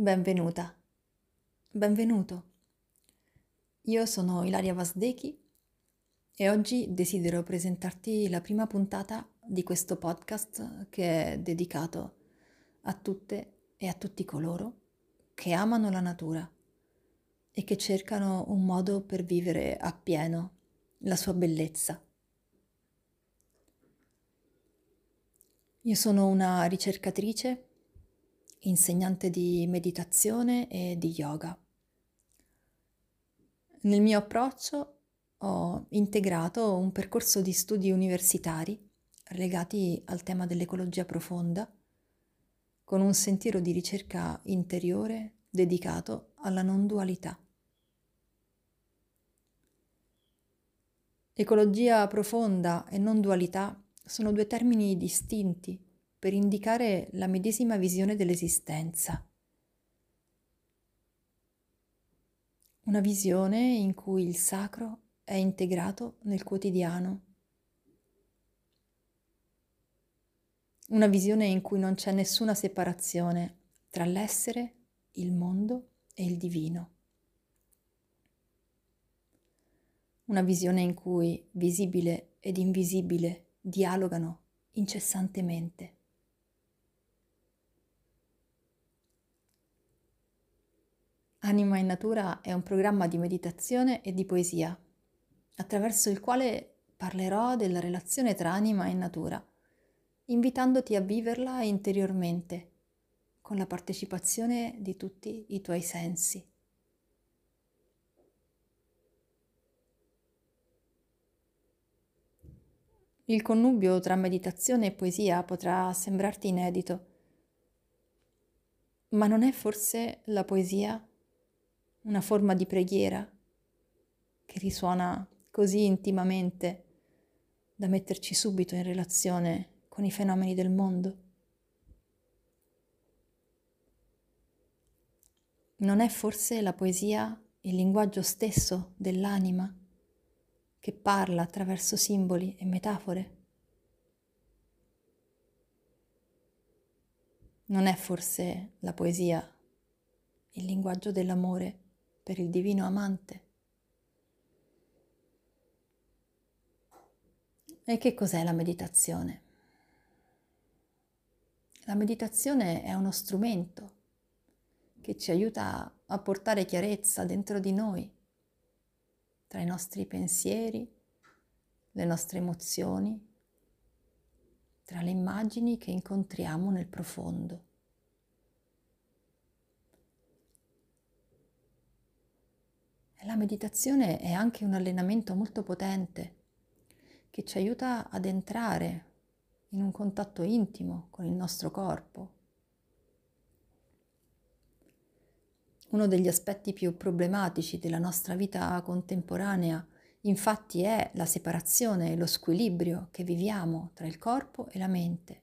Benvenuta, benvenuto. Io sono Ilaria Vasdechi e oggi desidero presentarti la prima puntata di questo podcast che è dedicato a tutte e a tutti coloro che amano la natura e che cercano un modo per vivere appieno la sua bellezza. Io sono una ricercatrice insegnante di meditazione e di yoga. Nel mio approccio ho integrato un percorso di studi universitari legati al tema dell'ecologia profonda, con un sentiero di ricerca interiore dedicato alla non dualità. Ecologia profonda e non dualità sono due termini distinti per indicare la medesima visione dell'esistenza. Una visione in cui il sacro è integrato nel quotidiano. Una visione in cui non c'è nessuna separazione tra l'essere, il mondo e il divino. Una visione in cui visibile ed invisibile dialogano incessantemente. Anima in Natura è un programma di meditazione e di poesia, attraverso il quale parlerò della relazione tra anima e natura, invitandoti a viverla interiormente, con la partecipazione di tutti i tuoi sensi. Il connubio tra meditazione e poesia potrà sembrarti inedito, ma non è forse la poesia una forma di preghiera che risuona così intimamente da metterci subito in relazione con i fenomeni del mondo. Non è forse la poesia il linguaggio stesso dell'anima che parla attraverso simboli e metafore? Non è forse la poesia il linguaggio dell'amore per il divino amante. E che cos'è la meditazione? La meditazione è uno strumento che ci aiuta a portare chiarezza dentro di noi, tra i nostri pensieri, le nostre emozioni, tra le immagini che incontriamo nel profondo. La meditazione è anche un allenamento molto potente che ci aiuta ad entrare in un contatto intimo con il nostro corpo. Uno degli aspetti più problematici della nostra vita contemporanea infatti è la separazione e lo squilibrio che viviamo tra il corpo e la mente.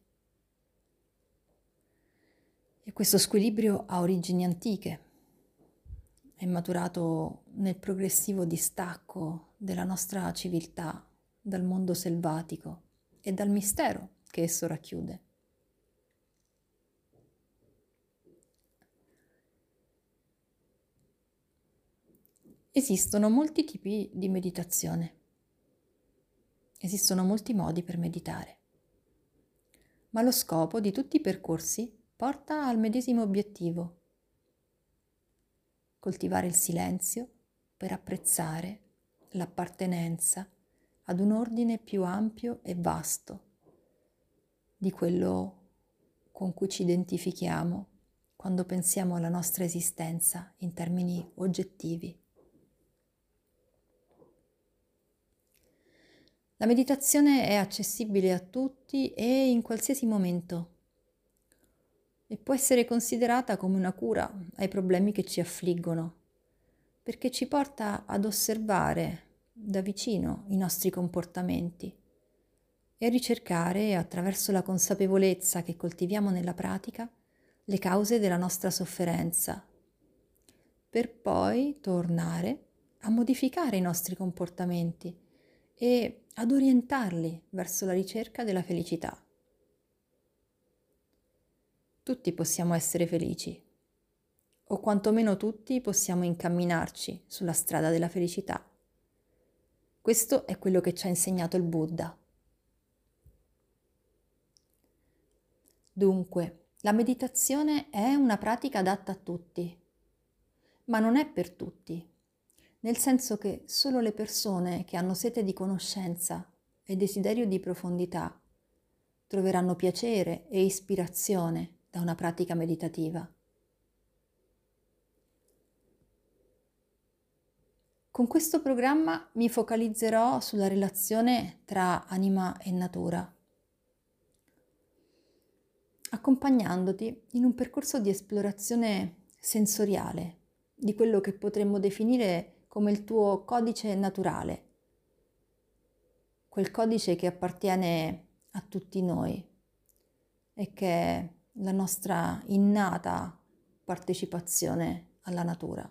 E questo squilibrio ha origini antiche è maturato nel progressivo distacco della nostra civiltà dal mondo selvatico e dal mistero che esso racchiude. Esistono molti tipi di meditazione. Esistono molti modi per meditare. Ma lo scopo di tutti i percorsi porta al medesimo obiettivo, coltivare il silenzio per apprezzare l'appartenenza ad un ordine più ampio e vasto di quello con cui ci identifichiamo quando pensiamo alla nostra esistenza in termini oggettivi. La meditazione è accessibile a tutti e in qualsiasi momento e può essere considerata come una cura ai problemi che ci affliggono, perché ci porta ad osservare da vicino i nostri comportamenti e a ricercare, attraverso la consapevolezza che coltiviamo nella pratica, le cause della nostra sofferenza, per poi tornare a modificare i nostri comportamenti e ad orientarli verso la ricerca della felicità. Tutti possiamo essere felici, o quantomeno tutti possiamo incamminarci sulla strada della felicità. Questo è quello che ci ha insegnato il Buddha. Dunque, la meditazione è una pratica adatta a tutti, ma non è per tutti, nel senso che solo le persone che hanno sete di conoscenza e desiderio di profondità troveranno piacere e ispirazione da una pratica meditativa. Con questo programma mi focalizzerò sulla relazione tra anima e natura accompagnandoti in un percorso di esplorazione sensoriale di quello che potremmo definire come il tuo codice naturale, quel codice che appartiene a tutti noi e che la nostra innata partecipazione alla natura.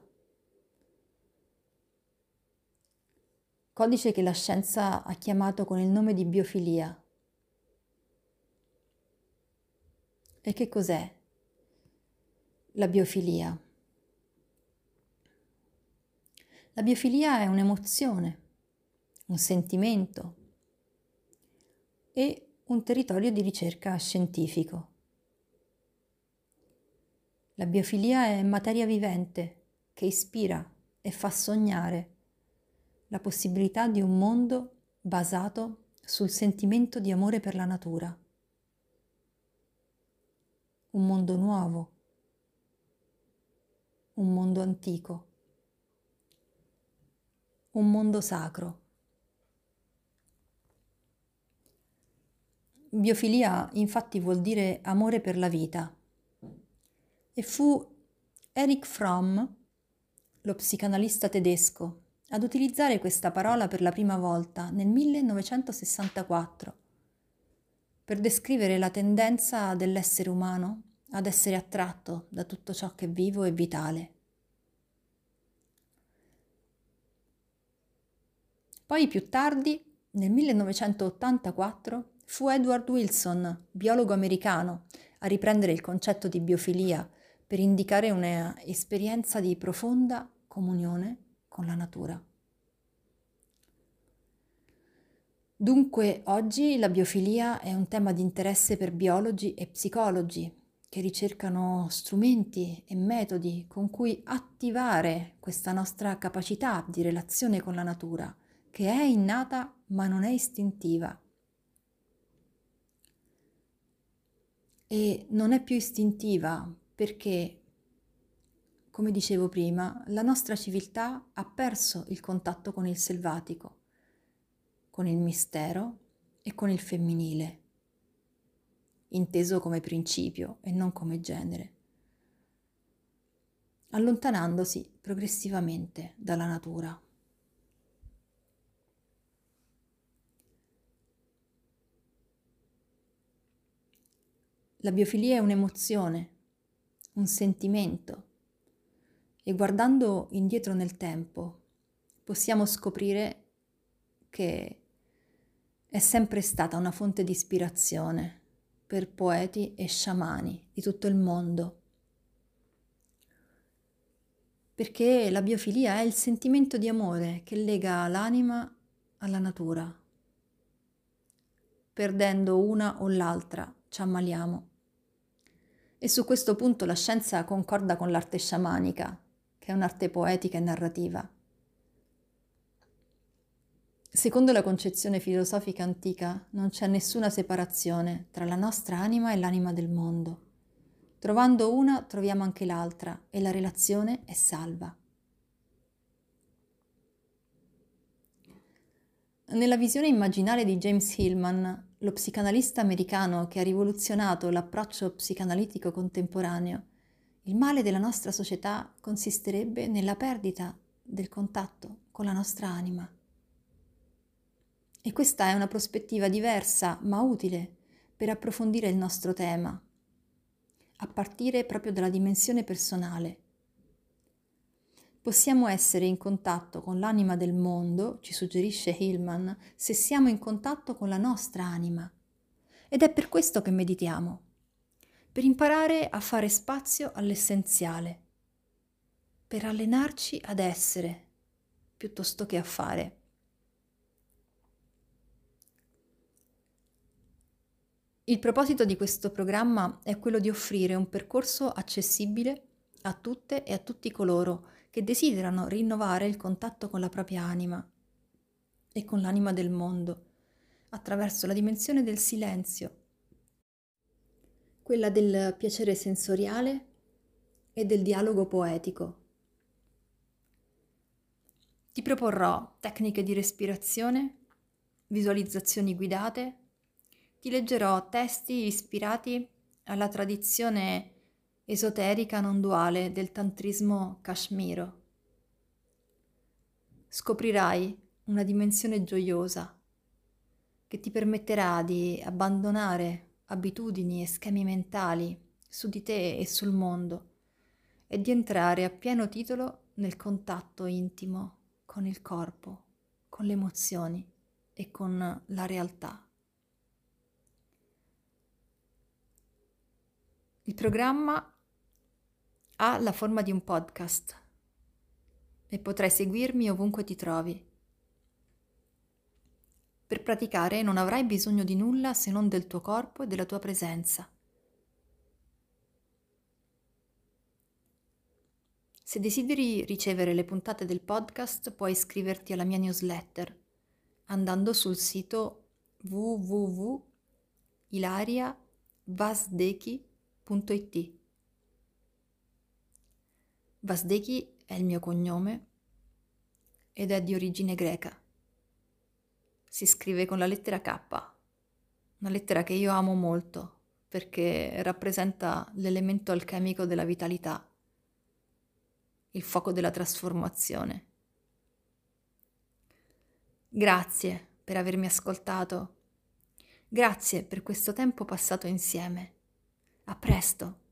Codice che la scienza ha chiamato con il nome di biofilia E che cos'è la biofilia? La biofilia è un'emozione, un sentimento e un territorio di ricerca scientifico. La biofilia è materia vivente che ispira e fa sognare la possibilità di un mondo basato sul sentimento di amore per la natura. Un mondo nuovo, un mondo antico, un mondo sacro. Biofilia infatti vuol dire amore per la vita e fu Erich Fromm, lo psicanalista tedesco, ad utilizzare questa parola per la prima volta nel 1964 per descrivere la tendenza dell'essere umano ad essere attratto da tutto ciò che è vivo e vitale. Poi più tardi, nel 1984, fu Edward Wilson, biologo americano, a riprendere il concetto di biofilia per indicare un'esperienza di profonda comunione con la natura. Dunque oggi la biofilia è un tema di interesse per biologi e psicologi che ricercano strumenti e metodi con cui attivare questa nostra capacità di relazione con la natura, che è innata ma non è istintiva. E non è più istintiva perché, come dicevo prima, la nostra civiltà ha perso il contatto con il selvatico con il mistero e con il femminile, inteso come principio e non come genere, allontanandosi progressivamente dalla natura. La biofilia è un'emozione, un sentimento e guardando indietro nel tempo possiamo scoprire che è sempre stata una fonte di ispirazione per poeti e sciamani di tutto il mondo. Perché la biofilia è il sentimento di amore che lega l'anima alla natura. Perdendo una o l'altra ci ammaliamo. E su questo punto la scienza concorda con l'arte sciamanica, che è un'arte poetica e narrativa. Secondo la concezione filosofica antica non c'è nessuna separazione tra la nostra anima e l'anima del mondo. Trovando una troviamo anche l'altra e la relazione è salva. Nella visione immaginale di James Hillman, lo psicanalista americano che ha rivoluzionato l'approccio psicanalitico contemporaneo, il male della nostra società consisterebbe nella perdita del contatto con la nostra anima. E questa è una prospettiva diversa ma utile per approfondire il nostro tema, a partire proprio dalla dimensione personale. Possiamo essere in contatto con l'anima del mondo, ci suggerisce Hillman, se siamo in contatto con la nostra anima. Ed è per questo che meditiamo, per imparare a fare spazio all'essenziale, per allenarci ad essere piuttosto che a fare. Il proposito di questo programma è quello di offrire un percorso accessibile a tutte e a tutti coloro che desiderano rinnovare il contatto con la propria anima e con l'anima del mondo attraverso la dimensione del silenzio, quella del piacere sensoriale e del dialogo poetico. Ti proporrò tecniche di respirazione, visualizzazioni guidate, ti leggerò testi ispirati alla tradizione esoterica non duale del tantrismo kashmiro. Scoprirai una dimensione gioiosa che ti permetterà di abbandonare abitudini e schemi mentali su di te e sul mondo e di entrare a pieno titolo nel contatto intimo con il corpo, con le emozioni e con la realtà. Il programma ha la forma di un podcast e potrai seguirmi ovunque ti trovi. Per praticare non avrai bisogno di nulla se non del tuo corpo e della tua presenza. Se desideri ricevere le puntate del podcast puoi iscriverti alla mia newsletter andando sul sito www.ilariavasdechi.it. Vasdechi è il mio cognome ed è di origine greca. Si scrive con la lettera K, una lettera che io amo molto perché rappresenta l'elemento alchemico della vitalità il fuoco della trasformazione. Grazie per avermi ascoltato. Grazie per questo tempo passato insieme. A presto.